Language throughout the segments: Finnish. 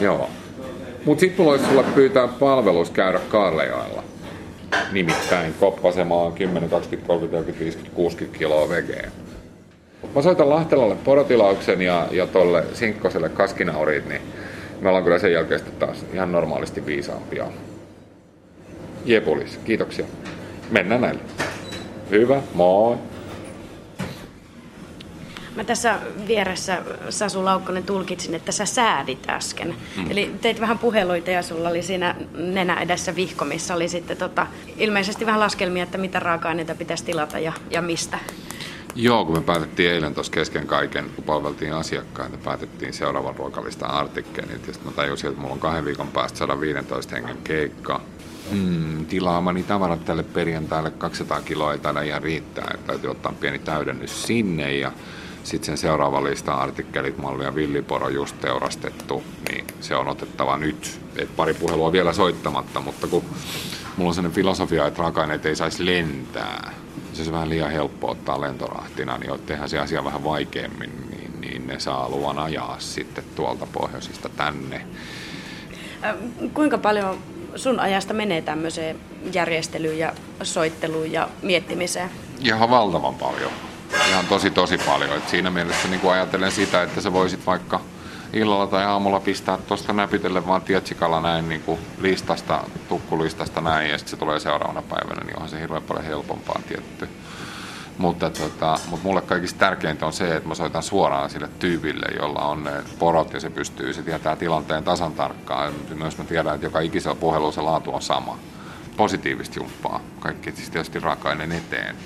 Joo. Mutta sitten mulla olisi sulle pyytää palvelus käydä Kaarlejoella. Nimittäin koppasemaan 10, 20, 30, 50, 60 kiloa vegeä. Mä soitan Lahtelalle porotilauksen ja, ja tolle Sinkkoselle kaskinaurit, niin me ollaan kyllä sen jälkeen taas ihan normaalisti viisaampia. Jepulis, kiitoksia. Mennään näille. Hyvä, moi. Mä tässä vieressä, Sasu Laukkonen, tulkitsin, että sä säädit äsken. Mm. Eli teit vähän puheluita ja sulla oli siinä nenä edessä vihko, missä oli sitten tota, ilmeisesti vähän laskelmia, että mitä raaka-aineita pitäisi tilata ja, ja mistä. Joo, kun me päätettiin eilen tuossa kesken kaiken, kun palveltiin asiakkaita, päätettiin seuraavan ruokalistan artikkelin. Ja sitten mä tajusin, että mulla on kahden viikon päästä 115 hengen keikka. Hmm, tilaamani tavarat tälle perjantaille 200 kiloa ei taida ihan riittää, että täytyy ottaa pieni täydennys sinne. Ja sitten sen seuraava lista artikkelit, malli ja villiporo just teurastettu, niin se on otettava nyt. Et pari puhelua vielä soittamatta, mutta kun mulla on sellainen filosofia, että raaka-aineet ei saisi lentää, se olisi vähän liian helppo ottaa lentorahtina, niin tehdään se asia vähän vaikeammin, niin, niin ne saa luvan ajaa sitten tuolta pohjoisista tänne. Kuinka paljon sun ajasta menee tämmöiseen järjestelyyn ja soitteluun ja miettimiseen? Ihan valtavan paljon. Ihan tosi tosi paljon. Et siinä mielessä niin ajattelen sitä, että sä voisit vaikka – illalla tai aamulla pistää tuosta näpytelle vaan tietsikalla näin niin kuin listasta, tukkulistasta näin ja sitten se tulee seuraavana päivänä, niin onhan se hirveän paljon helpompaa tietty. Mutta, tota, mutta mulle kaikista tärkeintä on se, että mä soitan suoraan sille tyypille, jolla on ne porot ja se pystyy, se tietää tilanteen tasan tarkkaan. Myös mä tiedän, että joka ikisellä puhelulla se laatu on sama. Positiivista jumppaa. Kaikki siis tietysti raaka-aineen eteen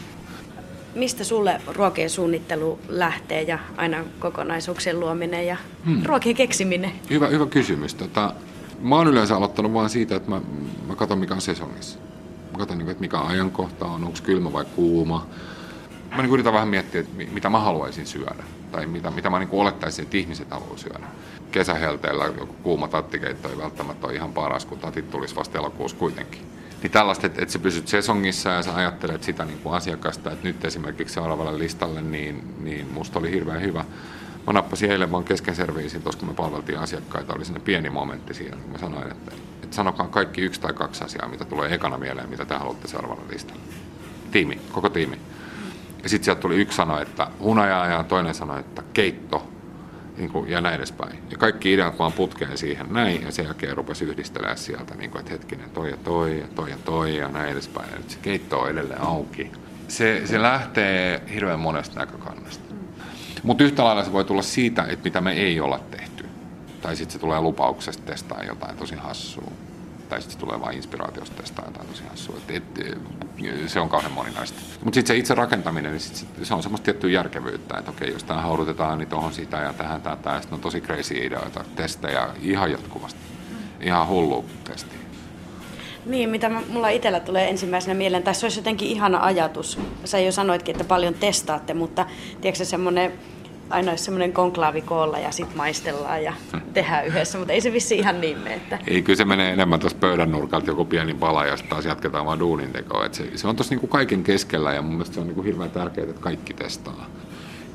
mistä sulle ruokien suunnittelu lähtee ja aina kokonaisuuksien luominen ja hmm. ruokien keksiminen? Hyvä, hyvä kysymys. Tota, mä oon yleensä aloittanut vain siitä, että mä, mä katson mikä on sesongissa. Mä katson, niin että mikä ajankohta on, onko kylmä vai kuuma. Mä niin yritän vähän miettiä, että mitä mä haluaisin syödä. Tai mitä, mitä mä niin olettaisin, että ihmiset haluaa syödä. Kesähelteellä joku kuuma tattikeitto ei välttämättä ole ihan paras, kun tatit tulisi vasta elokuussa kuitenkin niin tällaista, että, että sä pysyt sesongissa ja sä ajattelet sitä niin kuin asiakasta, että nyt esimerkiksi seuraavalle listalle, niin, niin musta oli hirveän hyvä. Mä nappasin eilen vaan kesken serviisin, koska me palveltiin asiakkaita, oli sinne pieni momentti siinä, kun mä sanoin, että, että sanokaa kaikki yksi tai kaksi asiaa, mitä tulee ekana mieleen, mitä te haluatte seuraavalle listalle. Tiimi, koko tiimi. Ja sitten sieltä tuli yksi sana, että hunajaa ja toinen sanoi, että keitto niin kuin, ja näin edespäin. Ja kaikki ideat vaan putkeen siihen näin, ja sen jälkeen rupesi yhdistelemään sieltä, niin kuin, että hetkinen, toi ja toi ja toi ja toi ja näin edespäin. Ja nyt se keitto on edelleen auki. Se, se lähtee hirveän monesta näkökannasta. Mutta yhtä lailla se voi tulla siitä, että mitä me ei olla tehty. Tai sitten se tulee lupauksesta testaa jotain tosi hassua tai sitten tulee vain inspiraatiosta testaa jotain tosi hassua. Et, et, se on kauhean moninaista. Mutta sitten se itse rakentaminen, niin sit se on semmoista tiettyä järkevyyttä, että okei, jos tämä haudutetaan, niin tuohon sitä ja tähän tätä, ja sitten on tosi crazy ideoita, testejä ihan jatkuvasti. Ihan hullu testi. Niin, mitä mulla itsellä tulee ensimmäisenä mieleen, tässä olisi jotenkin ihana ajatus. Sä jo sanoitkin, että paljon testaatte, mutta tiedätkö semmoinen aina olisi semmoinen konklaavi koolla ja sitten maistellaan ja tehdään yhdessä, mutta ei se vissi ihan niin mene. Että... Ei, kyllä se menee enemmän tuossa pöydän nurkalta joku pieni pala ja sitten taas jatketaan vaan duunin tekoa. Et se, se on tuossa niinku kaiken keskellä ja mun mielestä se on niinku hirveän tärkeää, että kaikki testaa.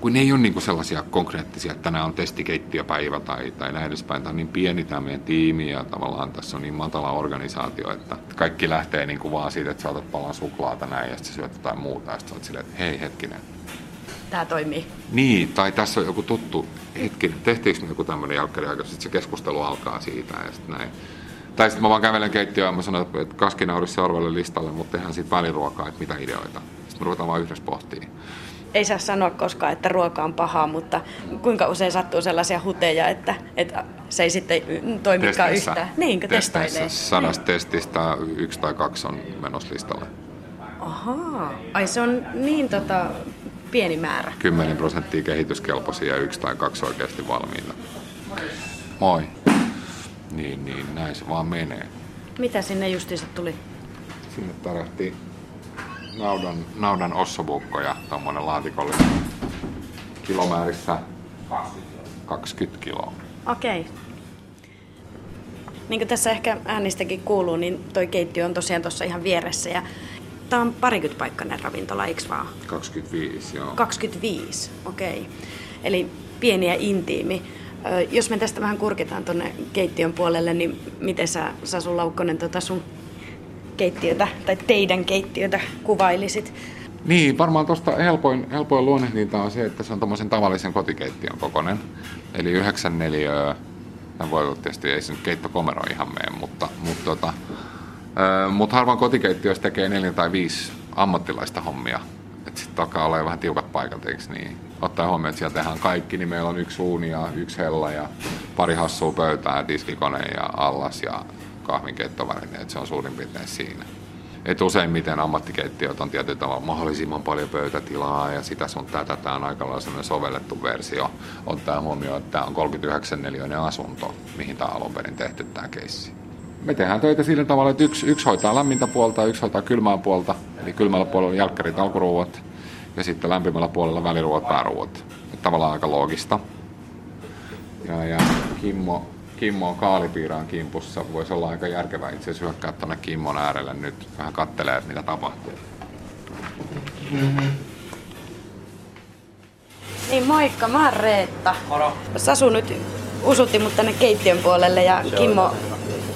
Kun ne ei ole niinku sellaisia konkreettisia, että tänään on testikeittiöpäivä tai, tai näin edespäin. Tämä on niin pieni tämä meidän tiimi ja tavallaan tässä on niin matala organisaatio, että kaikki lähtee niinku vaan siitä, että sä otat palan suklaata näin ja sitten syöt jotain muuta ja sitten sä oot silleen, että hei hetkinen, tämä toimii. Niin, tai tässä on joku tuttu hetki, tehtiinkö me joku tämmöinen jälkkäri aika, sitten se keskustelu alkaa siitä ja sitten näin. Tai sitten mä vaan kävelen keittiöön ja mä sanon, että kaskina olisi seuraavalle listalle, mutta tehdään siitä väliruokaa, että mitä ideoita. Sitten me ruvetaan vaan yhdessä pohtimaan. Ei saa sanoa koskaan, että ruoka on pahaa, mutta kuinka usein sattuu sellaisia huteja, että, että se ei sitten toimikaan yhtään. Niin, testailee. Sadasta niin. testistä yksi tai kaksi on menossa listalle. Ahaa. Ai se on niin tota, pieni määrä. 10 prosenttia kehityskelpoisia ja yksi tai kaksi oikeasti valmiina. Moi. Niin, niin, näin se vaan menee. Mitä sinne justiinsa tuli? Sinne tarvittiin naudan, naudan ossobukko ja tuommoinen laatikollinen kilomäärissä 20 kiloa. Okei. Okay. Niin kuin tässä ehkä äänistäkin kuuluu, niin toi keittiö on tosiaan tuossa ihan vieressä ja Tämä on parikymmentä paikkainen ravintola, eikö vaan? 25, joo. 25, okei. Okay. Eli pieni ja intiimi. Jos me tästä vähän kurkitaan tuonne keittiön puolelle, niin miten sä Sasu Laukkonen tota sun keittiötä tai teidän keittiötä kuvailisit? Niin, varmaan tuosta helpoin, helpoin luonnehdinta on se, että se on tuommoisen tavallisen kotikeittiön kokonen. Eli 94 Tämä voi olla tietysti, ei se nyt keittokomero ihan mene, mutta, mutta, tota, mutta harvoin kotikeittiössä tekee neljä tai viisi ammattilaista hommia. Että sitten alkaa olla vähän tiukat paikat, eikö niin? Ottaa huomioon, että siellä tehdään kaikki, niin meillä on yksi uuni ja yksi hella ja pari hassua pöytää, tiskikone ja allas ja kahvinkeittovälineet. Se on suurin piirtein siinä. Et useimmiten ammattikeittiöt on tietyllä tavalla mahdollisimman paljon pöytätilaa ja sitä sun tätä. Tämä on aika lailla sovellettu versio. Ottaa huomioon, että tämä on 39 neliöinen asunto, mihin tämä on alun perin tehty tämä keissi. Me tehdään töitä sillä tavalla, että yksi, yksi hoitaa lämmintä puolta ja yksi hoitaa kylmää puolta. Eli kylmällä puolella on jälkkärit alkuruuat ja sitten lämpimällä puolella väliruuat, pääruuat. Että tavallaan aika loogista. Ja, ja Kimmo Kimmo on kaalipiiraan kimpussa. Voisi olla aika järkevää itse asiassa hyökkää tuonne Kimmon äärelle nyt. Vähän kattelee, mitä tapahtuu. Mm-hmm. Niin moikka, mä oon Reetta. Moro. Sasu nyt usutti mut tänne keittiön puolelle ja Kimmo,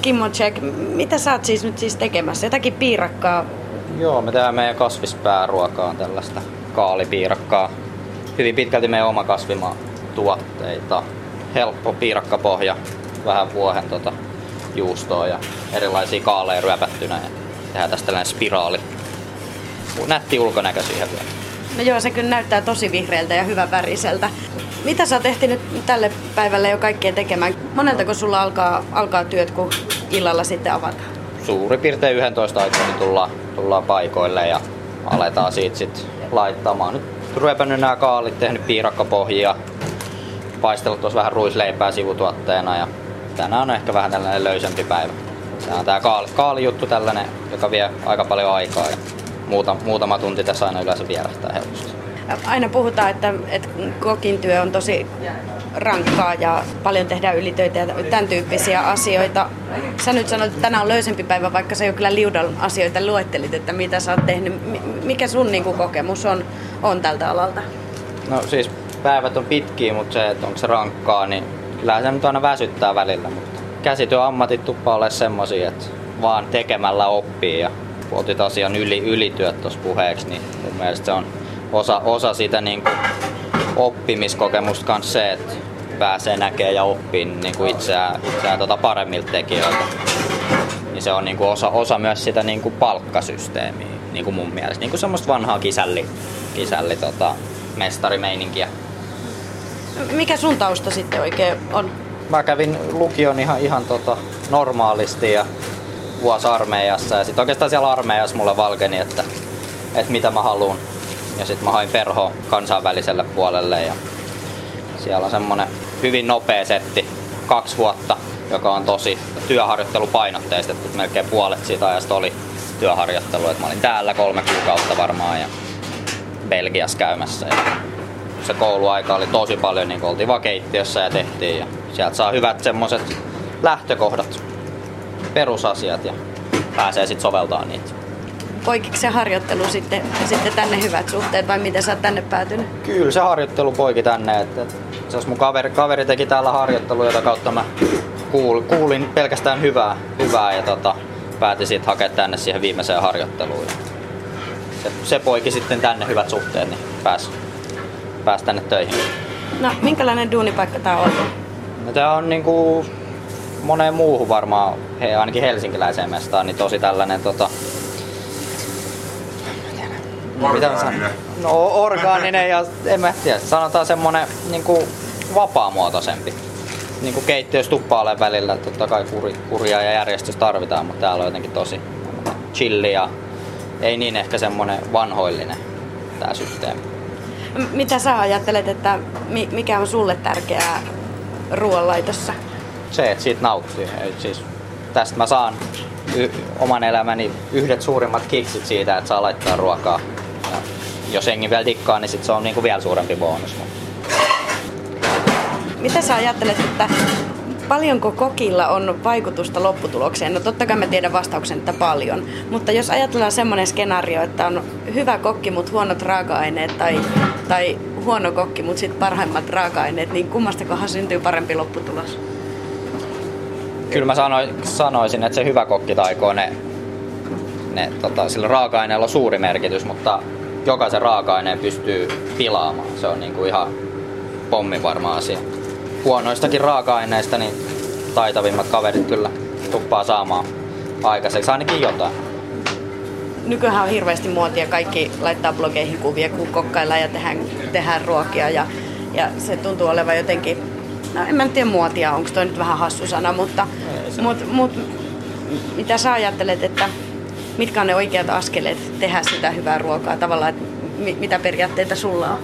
Kimmo check. Mitä sä oot siis nyt siis tekemässä? Jotakin piirakkaa? Joo, me tehdään meidän kasvispääruokaa tällaista kaalipiirakkaa. Hyvin pitkälti meidän oma kasvimaa tuotteita. Helppo piirakkapohja, vähän vuohen tota, juustoa ja erilaisia kaaleja ryöpättynä ja tehdään tästä tällainen spiraali. Nätti ulkonäkö siihen vielä. No joo, se kyllä näyttää tosi vihreältä ja hyvän väriseltä. Mitä sä oot ehtinyt tälle päivälle jo kaikkea tekemään? Moneltako sulla alkaa, alkaa työt, kun illalla sitten avataan? Suurin piirtein 11 aikaa niin tullaan, tullaan paikoille ja aletaan siitä sitten laittamaan. Nyt ryöpännyt nämä kaalit, tehnyt piirakkapohjia, paistellut tuossa vähän ruisleipää sivutuotteena ja tänään on ehkä vähän tällainen löysempi päivä. Tämä on tämä kaali, kaalijuttu tällainen, joka vie aika paljon aikaa ja muutama, muutama tunti tässä aina yleensä vierähtää helposti. Aina puhutaan, että, että kokin työ on tosi rankkaa ja paljon tehdään ylitöitä ja tämän tyyppisiä asioita. Sä nyt sanoit, että tänään on löysempi päivä, vaikka sä jo kyllä liudan asioita luettelit, että mitä sä oot tehnyt. Mikä sun niin kuin, kokemus on, on tältä alalta? No siis päivät on pitkiä, mutta se, että onko se rankkaa, niin kyllähän se nyt aina väsyttää välillä, mutta käsityöammatit tuppaa ole semmosia, että vaan tekemällä oppii ja otit asian yli, ylityöt tuossa puheeksi, niin mun mielestä se on osa, osa sitä niin kuin oppimiskokemusta kanssa se, että pääsee näkemään ja oppii niin kuin itseään, itseään tota paremmilta tekijöiltä. Niin se on niin kuin osa, osa myös sitä niin kuin palkkasysteemiä niin kuin mun mielestä. Niin kuin semmoista vanhaa kisälli, kisälli tota, mestarimeininkiä. Mikä sun tausta sitten oikein on? Mä kävin lukion ihan, ihan tota normaalisti ja vuosi armeijassa ja sitten oikeastaan siellä armeijassa mulle valkeni, että, että mitä mä haluan. Ja sitten mä hain perho kansainväliselle puolelle ja siellä on semmonen hyvin nopea setti, kaksi vuotta, joka on tosi työharjoittelupainotteista, että melkein puolet siitä ajasta oli työharjoittelu. Et mä olin täällä kolme kuukautta varmaan ja Belgiassa käymässä. Ja se kouluaika oli tosi paljon, niin oltiin vaan keittiössä ja tehtiin. Ja sieltä saa hyvät semmoset lähtökohdat, perusasiat ja pääsee sitten soveltaa niitä. Poikiko se harjoittelu sitten, sitten tänne hyvät suhteet vai miten sä oot tänne päätynyt? Kyllä se harjoittelu poiki tänne. Että, että jos mun kaveri, kaveri teki täällä harjoittelu, jota kautta mä kuulin, kuulin pelkästään hyvää, hyvää ja tota, päätin sitten hakea tänne siihen viimeiseen harjoitteluun. Se, se poiki sitten tänne hyvät suhteet, niin pääsi päästä tänne töihin. No, minkälainen duunipaikka tää on? No, tää on niinku moneen muuhun varmaan, he, ainakin helsinkiläiseen mestaan, niin tosi tällainen tota, Orgaaninen. No orgaaninen ja en mä tiedä, sanotaan semmonen niinku vapaamuotoisempi. Niinku keittiössä tuppaa välillä, totta kai kuri, kuria ja järjestys tarvitaan, mutta täällä on jotenkin tosi chilli ja ei niin ehkä semmonen vanhoillinen tää systeemi. Mitä sä ajattelet, että mikä on sulle tärkeää ruoanlaitossa? Se, että siitä nauttii. Et siis tästä mä saan y- oman elämäni yhdet suurimmat kiksit siitä, että saa laittaa ruokaa. Jos hengi vielä tikkaa, niin sit se on niinku vielä suurempi bonus. Mitä sä ajattelet, että paljonko kokilla on vaikutusta lopputulokseen? No totta kai mä tiedän vastauksen, että paljon. Mutta jos ajatellaan semmoinen skenaario, että on hyvä kokki, mutta huonot raaka-aineet tai, tai huono kokki, mutta sitten parhaimmat raaka-aineet, niin kummastakohan syntyy parempi lopputulos? Kyllä mä sanoisin, sanoisin, että se hyvä kokki taikoo ne, ne tota, sillä raaka-aineella on suuri merkitys, mutta jokaisen raaka-aineen pystyy pilaamaan. Se on niinku ihan pommi varma asia. Huonoistakin raaka-aineista niin taitavimmat kaverit kyllä tuppaa saamaan aikaiseksi ainakin jotain. Nykyään on hirveästi muotia, kaikki laittaa blogeihin kuvia, kun kokkaillaan ja tehdään, tehdään ruokia ja, ja se tuntuu olevan jotenkin, no en mä tiedä muotia, onko toi nyt vähän hassu sana, mutta mut, mut, mitä sä ajattelet, että mitkä on ne oikeat askeleet tehdä sitä hyvää ruokaa tavallaan, että mitä periaatteita sulla on?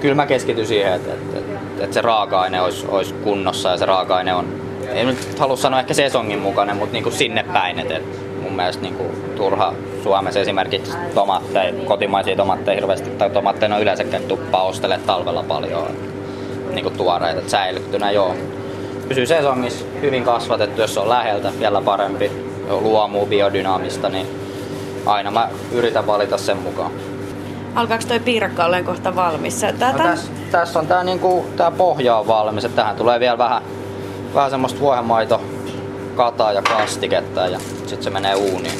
Kyllä mä keskityn siihen, että, että, että, että se raaka-aine olisi, olisi kunnossa ja se raaka-aine on, en nyt halua sanoa ehkä sesongin mukainen, mutta niin kuin sinne päin. Että, mun mielestä niin kuin turha Suomessa esimerkiksi tomaatteja, kotimaisia tomaatteja hirveästi, tai tomaatteja on yleensäkään tuppaa ostele talvella paljon niin kuin tuoreita, säilyttynä joo. Pysyy sesongissa hyvin kasvatettu, jos on läheltä, vielä parempi, luomu, biodynaamista, niin aina mä yritän valita sen mukaan. Alkaako toi piirakka olemaan kohta valmis? Tää, no, tässä, tässä on tää, niinku, tää pohja on valmis, että tähän tulee vielä vähän, vähän semmoista vuohenmaito kataa ja kastiketta ja sitten se menee uuniin.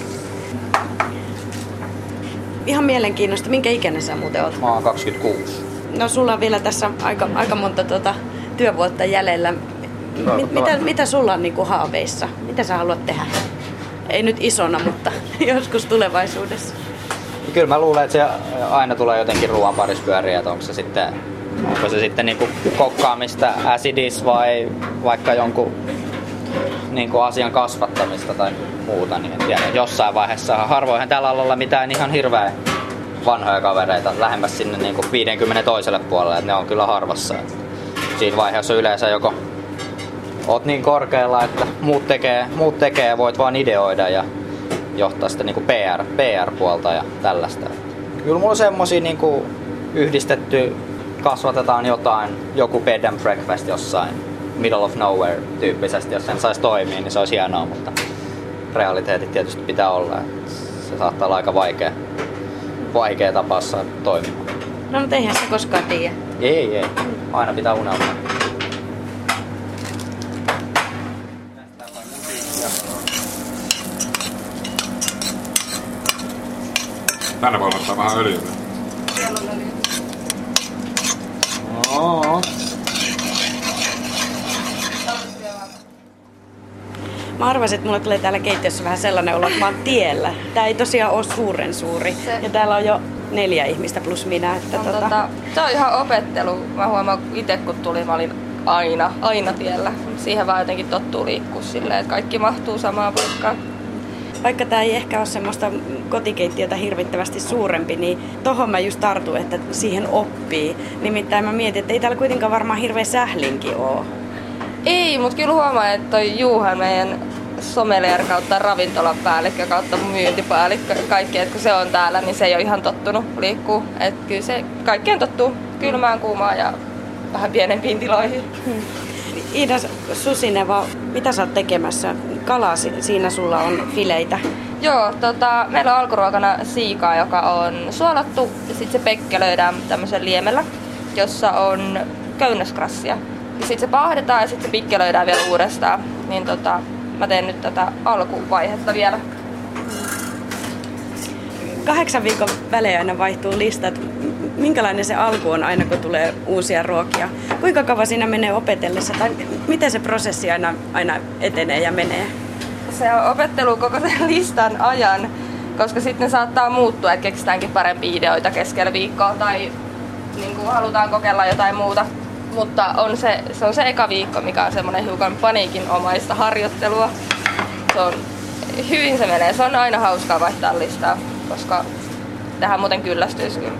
Ihan mielenkiinnosta. Minkä ikäinen sä muuten oot? Mä oon 26. No sulla on vielä tässä aika, aika monta tuota, työvuotta jäljellä. No, M- mitä, mitä sulla on niin kuin haaveissa? Mitä sä haluat tehdä? Ei nyt isona, mutta joskus tulevaisuudessa. Kyllä mä luulen, että se aina tulee jotenkin ruoan parissa pyöriä, että onko se sitten, onko se sitten niin kuin kokkaamista acidis vai vaikka jonkun niin kuin asian kasvattamista tai muuta, niin en tiedä. Jossain vaiheessa harvoinhan tällä alalla mitään ihan hirveä vanhoja kavereita lähemmäs sinne niin kuin 50 toiselle puolelle, että ne on kyllä harvassa. Siinä vaiheessa yleensä joko oot niin korkealla, että muut tekee, muut tekee ja voit vaan ideoida ja johtaa sitä niin kuin PR, PR-puolta ja tällaista. Kyllä mulla on semmosia niin kuin yhdistetty, kasvatetaan jotain, joku bed and breakfast jossain middle of nowhere tyyppisesti, jos sen saisi toimia, niin se olisi hienoa, mutta realiteetit tietysti pitää olla. Se saattaa olla aika vaikea, vaikea tapa saada toimimaan. No mutta eihän se koskaan tiedä. Ei, ei. Aina pitää unelmaa. Tänne voi laittaa vähän öljyä. Siellä on öljyä. Oh. Mä arvasin, että mulle tulee täällä keittiössä vähän sellainen olo, että mä oon tiellä. Tää ei tosiaan ole suuren suuri. Se... Ja täällä on jo neljä ihmistä plus minä. Että no, tota... Tota, se on ihan opettelu. Mä huomaan itse kun tulin, mä olin aina, aina tiellä. Siihen vaan jotenkin tottuu liikkua silleen, että kaikki mahtuu samaan paikkaan. Vaikka tämä ei ehkä ole semmoista kotikeittiötä hirvittävästi suurempi, niin tohon mä just tartun, että siihen oppii. Nimittäin mä mietin, että ei täällä kuitenkaan varmaan hirveä sählinki ole. Ei, mutta kyllä huomaa, että toi Juhan meidän sommelier kautta ravintolan päällikkö kautta myyntipäällikkö kaikki, että kun se on täällä, niin se ei ole ihan tottunut liikkuu. Että kyllä se kaikkeen tottuu kylmään, kuumaan ja vähän pienempiin tiloihin. Iida Susineva, mitä sä oot tekemässä? Kala, siinä sulla on fileitä. Joo, tota, meillä on alkuruokana siikaa, joka on suolattu ja sitten se pekkelöidään tämmöisen liemellä, jossa on köynnöskrassia. Ja sitten se pahdetaan ja sitten se pikkelöidään vielä uudestaan. Niin tota, mä teen nyt tätä alkuvaihetta vielä. Kahdeksan viikon välein aina vaihtuu listat. Minkälainen se alku on aina, kun tulee uusia ruokia? Kuinka kauan siinä menee opetellessa? Tai miten se prosessi aina, aina etenee ja menee? Se on opettelu koko sen listan ajan, koska sitten saattaa muuttua, että keksitäänkin parempia ideoita keskellä viikkoa tai niin kuin halutaan kokeilla jotain muuta mutta on se, se on se eka viikko, mikä on semmoinen hiukan paniikinomaista harjoittelua. Se on, hyvin se menee. Se on aina hauskaa vaihtaa listaa, koska tähän muuten kyllästyisi kyllä.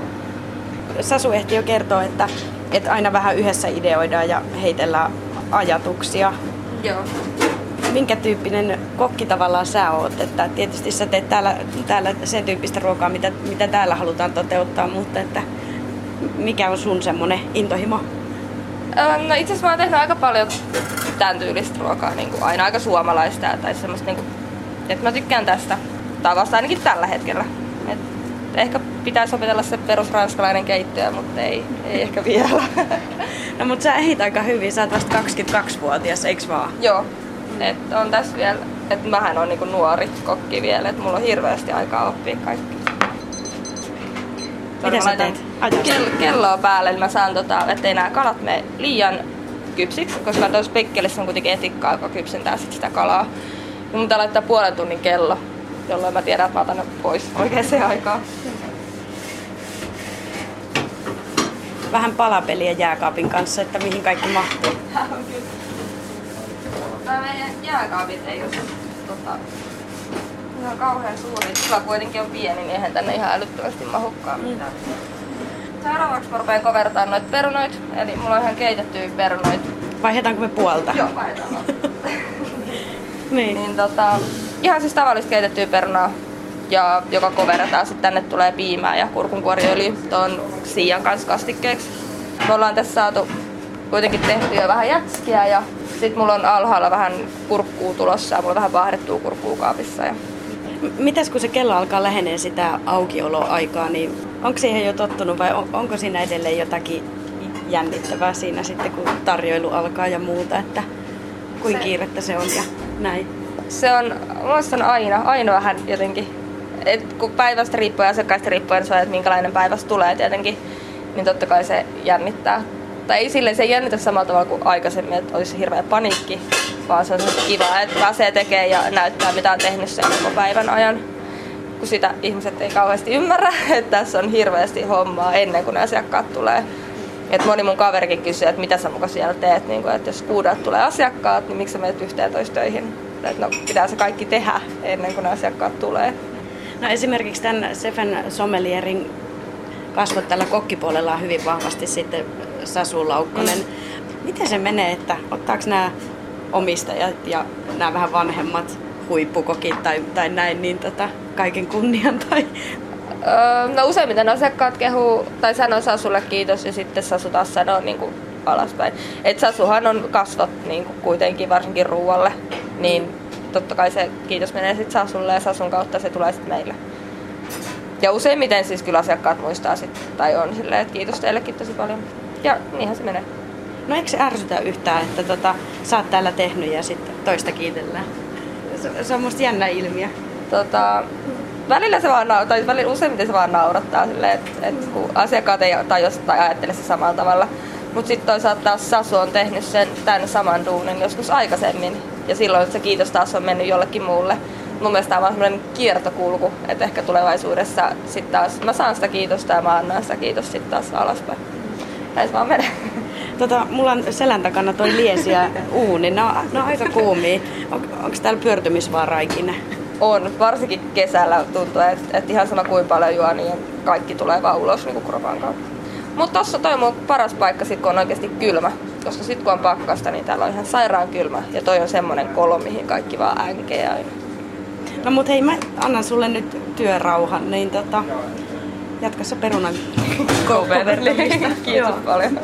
Sasu ehti jo kertoa, että, että aina vähän yhdessä ideoidaan ja heitellään ajatuksia. Joo. Minkä tyyppinen kokki tavallaan sä oot? Että tietysti sä teet täällä, täällä sen tyyppistä ruokaa, mitä, mitä täällä halutaan toteuttaa, mutta että mikä on sun semmonen intohimo? No itse asiassa mä oon tehnyt aika paljon tämän tyylistä ruokaa, niin kuin aina aika suomalaista tai semmoista, niin kuin, että mä tykkään tästä tavasta ainakin tällä hetkellä. Et ehkä pitäisi opetella se perusranskalainen keittiö, mutta ei, ei ehkä vielä. No mutta sä ehit aika hyvin, sä oot vasta 22-vuotias, eiks vaan? Joo, että on tässä vielä, että mähän on niinku nuori kokki vielä, että mulla on hirveästi aikaa oppia kaikki. Mitä sä teet? Kello, kelloa päälle, niin mä saan, tota, ettei nämä kalat mene liian kypsiksi, koska tuossa pekkelissä on kuitenkin etikkaa, joka kypsentää sit sitä kalaa. Ja mun pitää laittaa puolen tunnin kello, jolloin mä tiedän, että mä otan ne pois oikeaan aikaan. Vähän palapeliä jääkaapin kanssa, että mihin kaikki mahtuu. Tää meidän jääkaapit ei ole tota, ihan kauhean suuri. Sulla kuitenkin on pieni, niin eihän tänne ihan älyttömästi mahukkaan mitään. Seuraavaksi mä rupean kovertaa noita perunoita. Eli mulla on ihan keitettyjä perunoita. Vaihdetaanko me puolta? Joo, vaihdetaan. Niin. niin tota, ihan siis tavallista keitettyä perunaa, ja joka koverretaan. Sitten tänne tulee piimää ja kurkunkuoriöljy tuon siian kanssa kastikkeeksi. Me ollaan tässä saatu kuitenkin tehty jo vähän jätskiä ja sitten mulla on alhaalla vähän kurkkuu tulossa ja mulla on vähän vaahdettua kurkkuu kaapissa. Ja... M- Mitäs kun se kello alkaa lähenee sitä aukioloaikaa, niin onko siihen jo tottunut vai on, onko siinä edelleen jotakin jännittävää siinä sitten, kun tarjoilu alkaa ja muuta, että kuin Se- kiirettä se on ja näin? Se on, musta on aina, aina vähän jotenkin, et kun päivästä riippuen ja asiakkaista riippuen se on, että minkälainen päivästä tulee tietenkin, niin totta kai se jännittää. Tai ei silleen, se ei jännitä samalla tavalla kuin aikaisemmin, että olisi hirveä paniikki, vaan se on se kiva, että pääsee tekemään ja näyttää mitä on tehnyt sen koko päivän ajan. Kun sitä ihmiset ei kauheasti ymmärrä, että tässä on hirveästi hommaa ennen kuin ne asiakkaat tulee. Et moni mun kaverikin kysyy, että mitä sä muka siellä teet, niin kun, että jos kuudelta tulee asiakkaat, niin miksi sä menet 11 töihin? Että no, pitää se kaikki tehdä ennen kuin ne asiakkaat tulee. No esimerkiksi tämän Sefen sommelierin kasvot tällä kokkipuolella on hyvin vahvasti sitten Sasu Laukkonen. Miten se menee, että ottaako nämä omistajat ja nämä vähän vanhemmat huippukokit tai, tai näin, niin tota, kaiken kunnian tai Öö, no useimmiten asiakkaat kehuu tai sanoo Sasulle kiitos ja sitten Sasu taas sanoo niin kuin alaspäin. Et Sasuhan on kasvot niin kuin kuitenkin varsinkin ruualle, niin totta kai se kiitos menee sitten Sasulle ja Sasun kautta se tulee sitten meille. Ja useimmiten siis kyllä asiakkaat muistaa sitten, tai on silleen, että kiitos teillekin tosi paljon. Ja niinhän se menee. No eikö se ärsytä yhtään, että tota, sä oot täällä tehnyt ja sitten toista kiitellään? Se, se on musta jännä ilmiö. Tota, välillä se vaan, tai välillä useimmiten se vaan naurattaa silleen, että et kun asiakkaat ei tajua tai ajattele se samalla tavalla. Mutta sitten toisaalta taas Sasu on tehnyt sen tämän saman duunin joskus aikaisemmin. Ja silloin se kiitos taas on mennyt jollekin muulle. Mun mielestä tämä on semmoinen kiertokulku, että ehkä tulevaisuudessa sitten taas mä saan sitä kiitosta ja mä annan sitä kiitos sitten taas alaspäin. Näin se vaan menee. Tota, mulla on selän takana toi liesi ja uuni. Ne on, ne on aika kuumia. On, onko täällä pyörtymisvaaraa ikinä? On, varsinkin kesällä tuntuu, että, että ihan sama kuin paljon juo, niin kaikki tulee vaan ulos niin kropan kautta. Mutta tossa toi on mun paras paikka sit kun on oikeasti kylmä. Koska sit kun on pakkasta, niin täällä on ihan sairaan kylmä. Ja toi on semmonen kolo, mihin kaikki vaan änkee aina. No mut hei, mä annan sulle nyt työrauhan, niin tota, jatka sä perunan kovertamista. Kiitos paljon.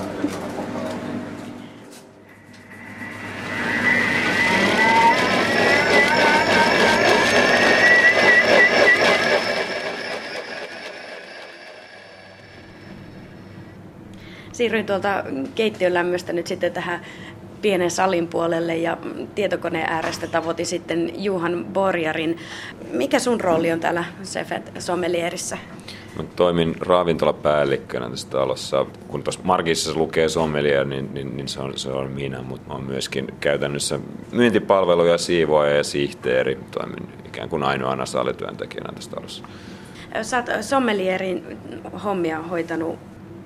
Siirryin tuolta keittiön lämmöstä nyt sitten tähän pienen salin puolelle ja tietokoneen äärestä tavoitin sitten Juhan Borjarin. Mikä sun rooli on täällä Sefet Sommelierissä? Mä toimin ravintolapäällikkönä tässä talossa. Kun tuossa markissa lukee sommelier, niin, niin, niin se, on, se on minä, mutta mä oon myöskin käytännössä myyntipalveluja, siivoaja ja sihteeri. Toimin ikään kuin ainoana salityöntekijänä tässä talossa. Sä oot sommelierin hommia hoitanut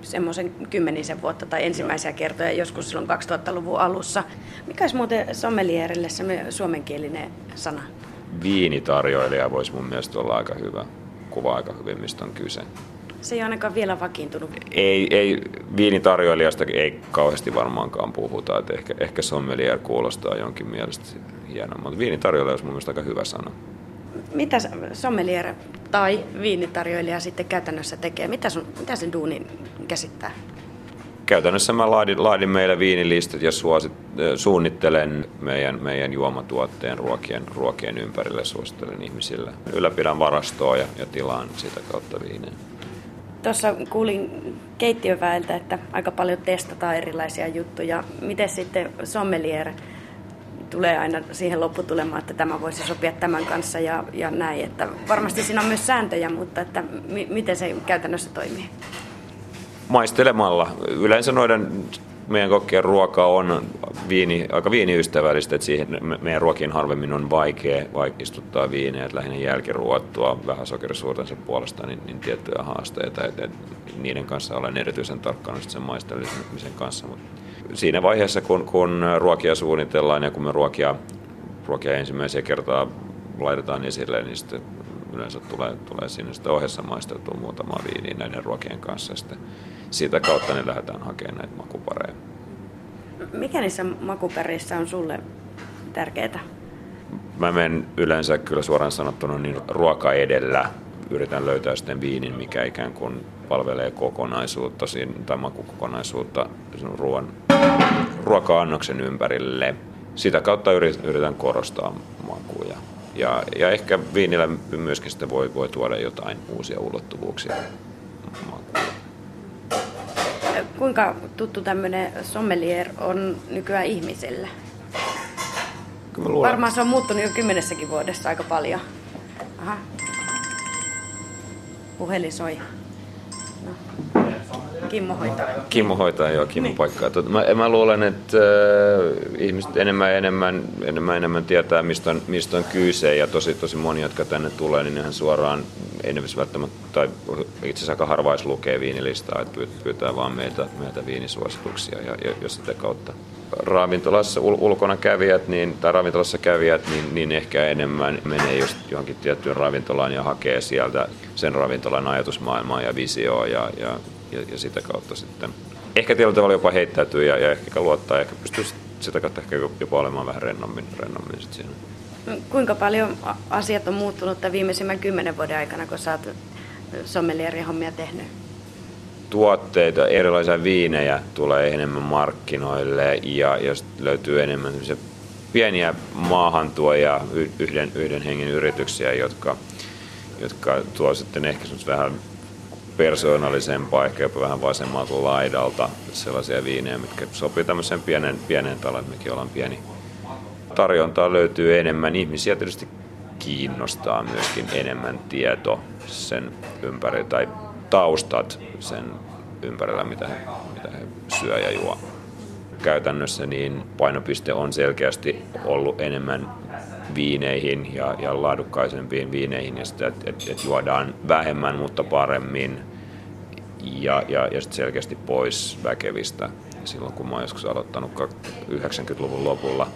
semmoisen kymmenisen vuotta tai ensimmäisiä kertoja joskus silloin 2000-luvun alussa. Mikä olisi muuten sommelierille se suomenkielinen sana? Viinitarjoilija voisi mun mielestä olla aika hyvä. Kuva aika hyvin, mistä on kyse. Se ei ole ainakaan vielä vakiintunut. Ei, ei viinitarjoilijasta ei kauheasti varmaankaan puhuta, että ehkä, ehkä sommelier kuulostaa jonkin mielestä hienommalta. mutta viinitarjoilija olisi mun mielestä aika hyvä sana. Mitä sommelier tai viinitarjoilija sitten käytännössä tekee? Mitä, sun, mitä sen duuni käsittää? käytännössä mä laadin, laadin meille viinilistat ja suosit, suunnittelen meidän, meidän juomatuotteen ruokien, ruokien ympärille, suosittelen ihmisille. Ylläpidän varastoa ja, ja tilaan sitä kautta viineen. Tuossa kuulin keittiöväeltä, että aika paljon testataan erilaisia juttuja. Miten sitten sommelier tulee aina siihen lopputulemaan, että tämä voisi sopia tämän kanssa ja, ja näin. Että varmasti siinä on myös sääntöjä, mutta että mi- miten se käytännössä toimii? Maistelemalla. Yleensä noiden meidän kokkien ruoka on viini, aika viiniystävällistä, että siihen meidän ruokien harvemmin on vaikea, vaikea istuttaa viineä, että lähinnä jälkiruottua vähän sokerisuutensa puolesta, niin, niin tiettyjä haasteita, että, että niiden kanssa olen erityisen tarkkana sen maistelemisen kanssa. Mutta siinä vaiheessa, kun, kun ruokia suunnitellaan ja kun me ruokia, ruokia ensimmäisiä kertaa laitetaan esille, niin sitten yleensä tulee, tulee sinne sitten ohessa maisteltua muutama viiniä näiden ruokien kanssa. Sitten siitä kautta ne lähdetään hakemaan näitä makupareja. Mikä niissä makupäreissä on sulle tärkeää? Mä menen yleensä kyllä suoraan sanottuna niin ruoka edellä. Yritän löytää sitten viinin, mikä ikään kuin palvelee kokonaisuutta tai makukokonaisuutta ruoan, ruoka-annoksen ympärille. Sitä kautta yritän korostaa makuja. Ja, ja ehkä viinillä myöskin sitten voi, voi tuoda jotain uusia ulottuvuuksia makuun. Kuinka tuttu tämmöinen sommelier on nykyään ihmisille? Varmaan se on muuttunut jo kymmenessäkin vuodessa aika paljon. Aha. Puhelin soi. No. Kimmo hoitaa. Kimmo hoitaa joo, Kimmo niin. paikkaa. Mä, mä luulen, että äh, ihmiset enemmän ja enemmän, enemmän, enemmän tietää, mistä on, mistä on kyse. Ja tosi, tosi moni, jotka tänne tulee, niin nehän suoraan, ei ne välttämättä, tai itse asiassa aika harvais lukee viinilistaa, että pyytää vaan meiltä, meiltä viinisuosituksia ja, ja, ja sitä kautta ravintolassa ul- ulkona kävijät, niin, tai ravintolassa kävijät, niin, niin ehkä enemmän menee just johonkin tiettyyn ravintolaan ja hakee sieltä sen ravintolan ajatusmaailmaa ja visioa ja, ja ja, ja sitä kautta sitten ehkä tietyllä tavalla jopa heittäytyy ja, ja ehkä luottaa ja ehkä pystyy sitä kautta ehkä jopa olemaan vähän rennommin, rennommin sit siinä. No, kuinka paljon asiat on muuttunut tämän viimeisimmän kymmenen vuoden aikana, kun sä oot sommelierihommia tehnyt? Tuotteita, erilaisia viinejä tulee enemmän markkinoille ja, ja löytyy enemmän pieniä maahantuoja yhden, yhden hengen yrityksiä, jotka, jotka tuo sitten ehkä vähän persoonallisempaa, ehkä jopa vähän vasemmalta laidalta sellaisia viinejä, mitkä sopii tämmöiseen pienen, pienen talon, mekin ollaan pieni. Tarjontaa löytyy enemmän. Ihmisiä tietysti kiinnostaa myöskin enemmän tieto sen ympärillä tai taustat sen ympärillä, mitä he, mitä he syö ja juo. Käytännössä niin painopiste on selkeästi ollut enemmän viineihin ja, ja laadukkaisempiin viineihin ja sitä, että et, et juodaan vähemmän, mutta paremmin ja, ja, ja sitten selkeästi pois väkevistä. Silloin kun mä oon joskus aloittanut 90-luvun lopulla,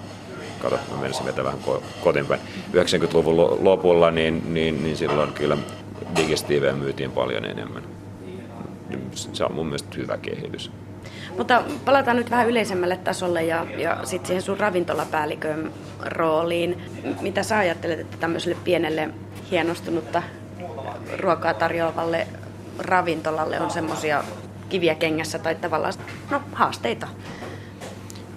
kato, mä menisin vetää vähän kotinpäin, 90-luvun lopulla, niin, niin, niin silloin kyllä digestiiveä myytiin paljon enemmän. Se on mun mielestä hyvä kehitys. Mutta palataan nyt vähän yleisemmälle tasolle ja, ja sitten siihen sun ravintolapäällikön rooliin. Mitä sä ajattelet, että tämmöiselle pienelle hienostunutta ruokaa tarjoavalle ravintolalle on semmoisia kiviä kengässä tai tavallaan no, haasteita?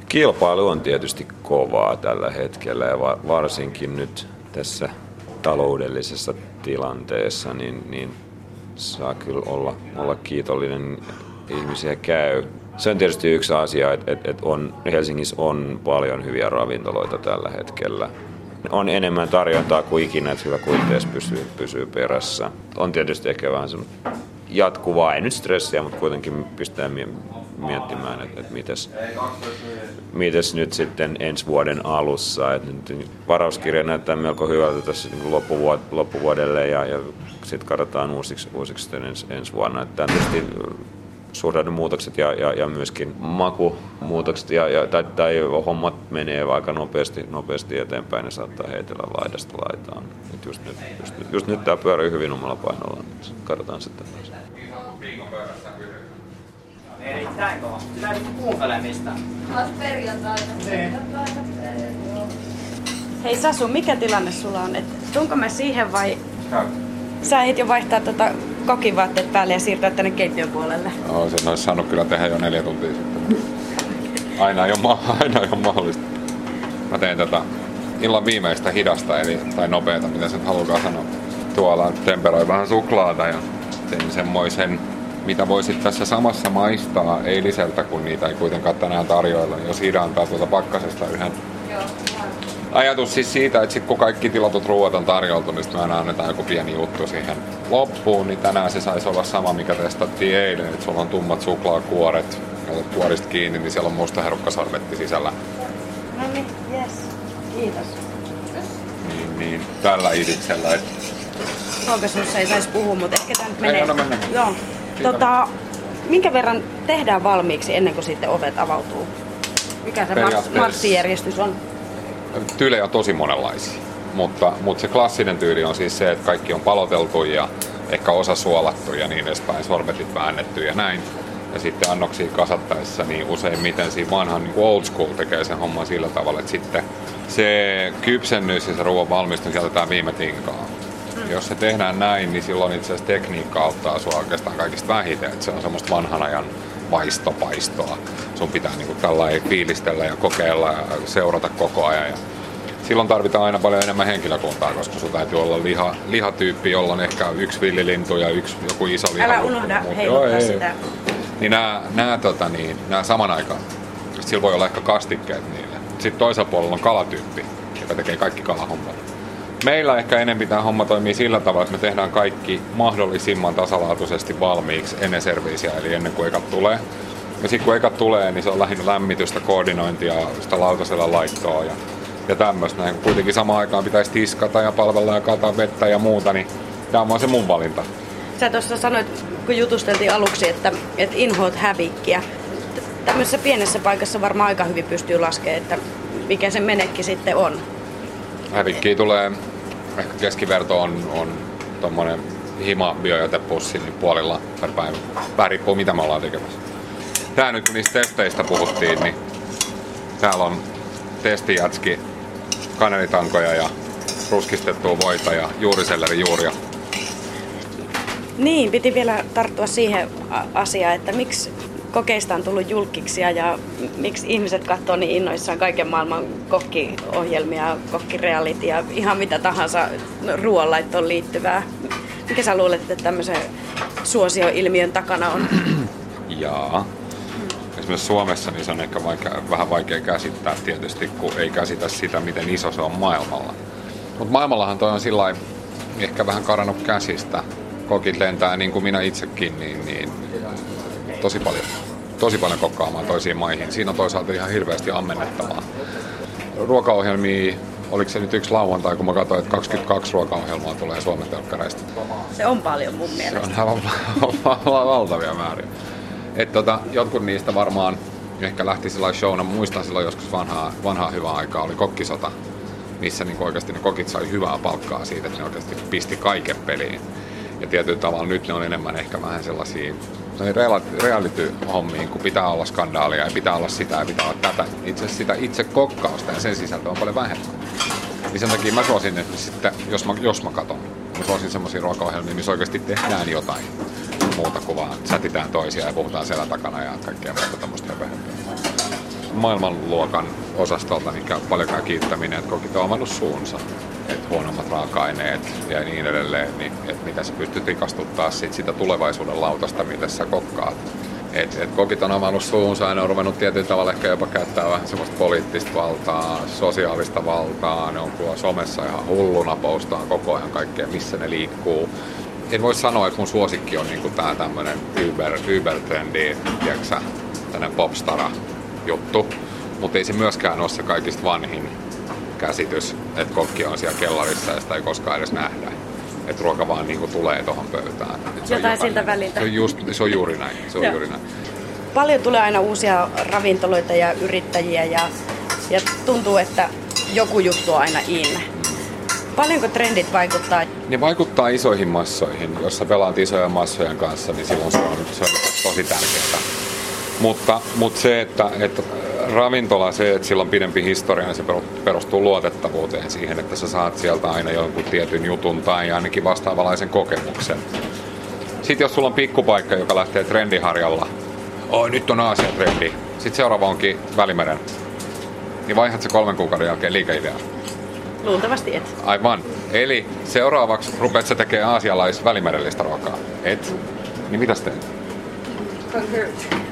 Kilpailu on tietysti kovaa tällä hetkellä ja varsinkin nyt tässä taloudellisessa tilanteessa, niin, niin saa kyllä olla, olla kiitollinen ihmisiä käy se on tietysti yksi asia, että, että, että on, Helsingissä on paljon hyviä ravintoloita tällä hetkellä. On enemmän tarjontaa kuin ikinä, että hyvä kuittees pysyy, pysyy perässä. On tietysti ehkä vähän jatkuvaa, ei nyt stressiä, mutta kuitenkin pistää miettimään, että, että mites, mites nyt sitten ensi vuoden alussa. Että nyt varauskirja näyttää melko hyvältä tässä niin loppuvuodelle ja, ja sitten katsotaan uusiksi, uusiksi ensi, ensi vuonna. Että tietysti suhdannemuutokset ja, ja, ja myöskin makumuutokset ja, ja, tai, tai hommat menee aika nopeasti, nopeasti eteenpäin ja saattaa heitellä laidasta laitaan. Et just, nyt, just, nyt, just nyt tämä pyörii hyvin omalla painolla, niin katsotaan sitten taas. Erittäin kova. Nyt kuuntelemista. Taas perjantaina. Hei Sasu, mikä tilanne sulla on? Et tuunko mä siihen vai... Sä ehdit jo vaihtaa tota kokin vaatteet päälle ja siirtyä tänne keittiön puolelle? No, sen olisi saanut kyllä tehdä jo neljä tuntia sitten. Aina ei ole, ma- aina ei ole mahdollista. Mä teen tätä illan viimeistä hidasta, eli, tai nopeata, mitä sen haluaa sanoa. Tuolla temperoin vähän suklaata ja tein semmoisen, mitä voisit tässä samassa maistaa eiliseltä, kun niitä ei kuitenkaan tänään tarjoilla. Jos Ida antaa tuolta pakkasesta yhden Ajatus siis siitä, että sit kun kaikki tilatut ruoat on tarjoltu, niin sitten me aina annetaan joku pieni juttu siihen loppuun, niin tänään se saisi olla sama, mikä testattiin eilen, että sulla on tummat suklaakuoret, ja otat kuorista kiinni, niin siellä on musta herukkasarvetti sisällä. No niin, yes. Kiitos. Niin, niin tällä idiksellä, että Ruokasuussa ei saisi puhua, mutta ehkä tämä nyt Ei, menee. anna mennä. Joo. Tota, minkä verran tehdään valmiiksi ennen kuin sitten ovet avautuu? Mikä se mars- marssijärjestys on? tyylejä on tosi monenlaisia. Mutta, mutta se klassinen tyyli on siis se, että kaikki on paloteltu ja ehkä osa suolattu ja niin edespäin, sorbetit väännetty ja näin. Ja sitten annoksia kasattaessa, niin useimmiten siinä vanhan niin old school tekee sen homman sillä tavalla, että sitten se kypsennys ja se ruoan valmistus jätetään viime tinkaan. Mm. Jos se tehdään näin, niin silloin itse asiassa tekniikka auttaa sua oikeastaan kaikista vähiten. Että se on semmoista vanhan ajan vaistopaistoa. Sun pitää niinku tällä fiilistellä ja kokeilla ja seurata koko ajan. Ja silloin tarvitaan aina paljon enemmän henkilökuntaa, koska sun täytyy olla liha, lihatyyppi, jolla on ehkä yksi villilintu ja yksi joku iso liha. Älä unohda heiluttaa sitä. Niin nämä, nämä, tota, niin, nämä saman aikaan. Sillä voi olla ehkä kastikkeet niille. Sitten toisella puolella on kalatyyppi, joka tekee kaikki kalahommat. Meillä ehkä enemmän tämä homma toimii sillä tavalla, että me tehdään kaikki mahdollisimman tasalaatuisesti valmiiksi ennen serviisiä, eli ennen kuin ekat tulee. Ja sitten kun ekat tulee, niin se on lähinnä lämmitystä, koordinointia, sitä lautasella laittoa ja, ja tämmöistä. Näin. Kuitenkin samaan aikaan pitäisi tiskata ja palvella ja kaataa vettä ja muuta, niin tämä on vaan se mun valinta. Sä tuossa sanoit, kun jutusteltiin aluksi, että, että inhoat hävikkiä. Tämmöisessä pienessä paikassa varmaan aika hyvin pystyy laskemaan, että mikä se menekki sitten on. Hävikkiä tulee, ehkä keskiverto on, on tuommoinen hima biojätepussi niin puolilla per päivä. Vähän riippuu mitä me ollaan tekemässä. Tää nyt kun niistä testeistä puhuttiin, niin täällä on testijätski, kanelitankoja ja ruskistettua voita ja juuriselleri juuria. Niin, piti vielä tarttua siihen asiaan, että miksi kokeista on tullut julkiksia ja miksi ihmiset katsoo niin innoissaan kaiken maailman kokkiohjelmia, kokkirealit ja ihan mitä tahansa ruoanlaittoon liittyvää. Mikä sä luulet, että tämmöisen suosioilmiön takana on? Ja esimerkiksi Suomessa niin se on ehkä vaikea, vähän vaikea käsittää tietysti, kun ei käsitä sitä, miten iso se on maailmalla. Mutta maailmallahan toi on sillä ehkä vähän karannut käsistä. Kokit lentää niin kuin minä itsekin, niin, niin tosi paljon. Tosi paljon kokkaamaan toisiin maihin. Siinä on toisaalta ihan hirveästi ammennettavaa. Ruokaohjelmia, oliko se nyt yksi lauantai, kun mä katsoin, että 22 ruokaohjelmaa tulee Suomen telkkareista. Se on paljon mun Se mielestä. on aivan valtavia määriä. Et tota, jotkut niistä varmaan ehkä lähti sillä showna. Muistan silloin joskus vanhaa, vanhaa hyvää aikaa oli kokkisota, missä niin oikeasti ne kokit sai hyvää palkkaa siitä, että ne oikeasti pisti kaiken peliin. Ja tietyllä tavalla nyt ne on enemmän ehkä vähän sellaisia reality-hommiin, kun pitää olla skandaalia ja pitää olla sitä ja pitää olla tätä. Itse sitä itse kokkausta ja sen sisältö on paljon vähemmän. Niin sen takia mä suosin, että sitten, jos mä, jos mä katon, mä suosin semmoisia ruokaohjelmia, missä oikeasti tehdään jotain muuta kuin vaan sätitään toisia ja puhutaan siellä takana ja kaikkea muuta tämmöistä höpöhöpöä. Maailmanluokan osastolta niin käy paljon käy kiittäminen, että kokit on avannut suunsa. Että huonommat raaka-aineet ja niin edelleen, niin että mitä sä pystyt rikastuttaa sit sitä tulevaisuuden lautasta, mitä sä kokkaat. Et, et kokit on avannut suunsa ja ne on ruvennut tietyllä tavalla ehkä jopa käyttää vähän semmoista poliittista valtaa, sosiaalista valtaa. Ne on tuolla somessa ihan hulluna, postaa koko ajan kaikkea, missä ne liikkuu. En voi sanoa, että mun suosikki on niinku tää tämmönen Uber, Uber-trendi, tiedätkö tämmönen popstara juttu. Mutta ei se myöskään ole se kaikista vanhin käsitys, että kokki on siellä kellarissa ja sitä ei koskaan edes nähdä. Että ruoka vaan niinku tulee tuohon pöytään. Et se Jotain siltä väliltä. Se on, just, se on juuri näin. Se on Joo. juuri näin. Paljon tulee aina uusia ravintoloita ja yrittäjiä ja, ja tuntuu, että joku juttu on aina in. Paljonko trendit vaikuttaa? Ne vaikuttaa isoihin massoihin. Jos sä pelaat isojen massojen kanssa, niin silloin se on, se on tosi tärkeää. Mutta, mutta se, että, että ravintola, se, että sillä on pidempi historia, niin se perustuu luotettavuuteen siihen, että sä saat sieltä aina jonkun tietyn jutun tai ainakin vastaavanlaisen kokemuksen. Sitten jos sulla on pikkupaikka, joka lähtee trendiharjalla, oi nyt on Aasian trendi. Sitten seuraava onkin Välimeren. Niin vaihdat se kolmen kuukauden jälkeen liikeideaa. Luultavasti et. Aivan. Eli seuraavaksi rupeat sä tekemään aasialais välimerellistä ruokaa. Et? Niin mitäs teet?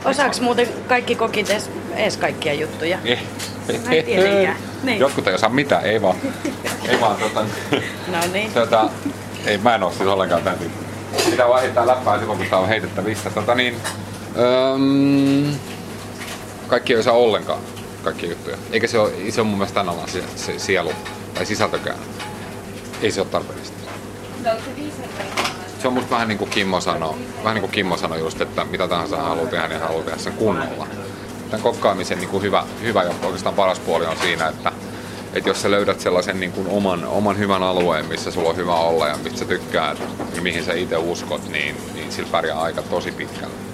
Osaaks muuten kaikki kokit edes, edes kaikkia juttuja? Eh. Mä en tietenkään. Niin. Jotkut ei osaa mitään, ei vaan. ei vaan tota, No niin. tota, ei mä en oo siis ollenkaan tämän tyyppi. Pitää vaan heittää läppää silloin, kun tää on heitettävistä. Tota niin, öm, kaikki ei osaa ollenkaan kaikkia juttuja. Eikä se ole, se on mun mielestä tämän alan se, se sielu tai sisältökään. Ei se ole tarpeellista. Se on musta vähän niin kuin Kimmo sanoi, vähän niin kuin Kimmo sanoi just, että mitä tahansa hän haluaa tehdä, niin hän haluaa tehdä sen kunnolla. Tämän kokkaamisen niin kuin hyvä, hyvä ja oikeastaan paras puoli on siinä, että, että jos sä löydät sellaisen niin kuin oman, oman hyvän alueen, missä sulla on hyvä olla ja mistä sä tykkäät ja mihin sä itse uskot, niin, niin sillä pärjää aika tosi pitkälle.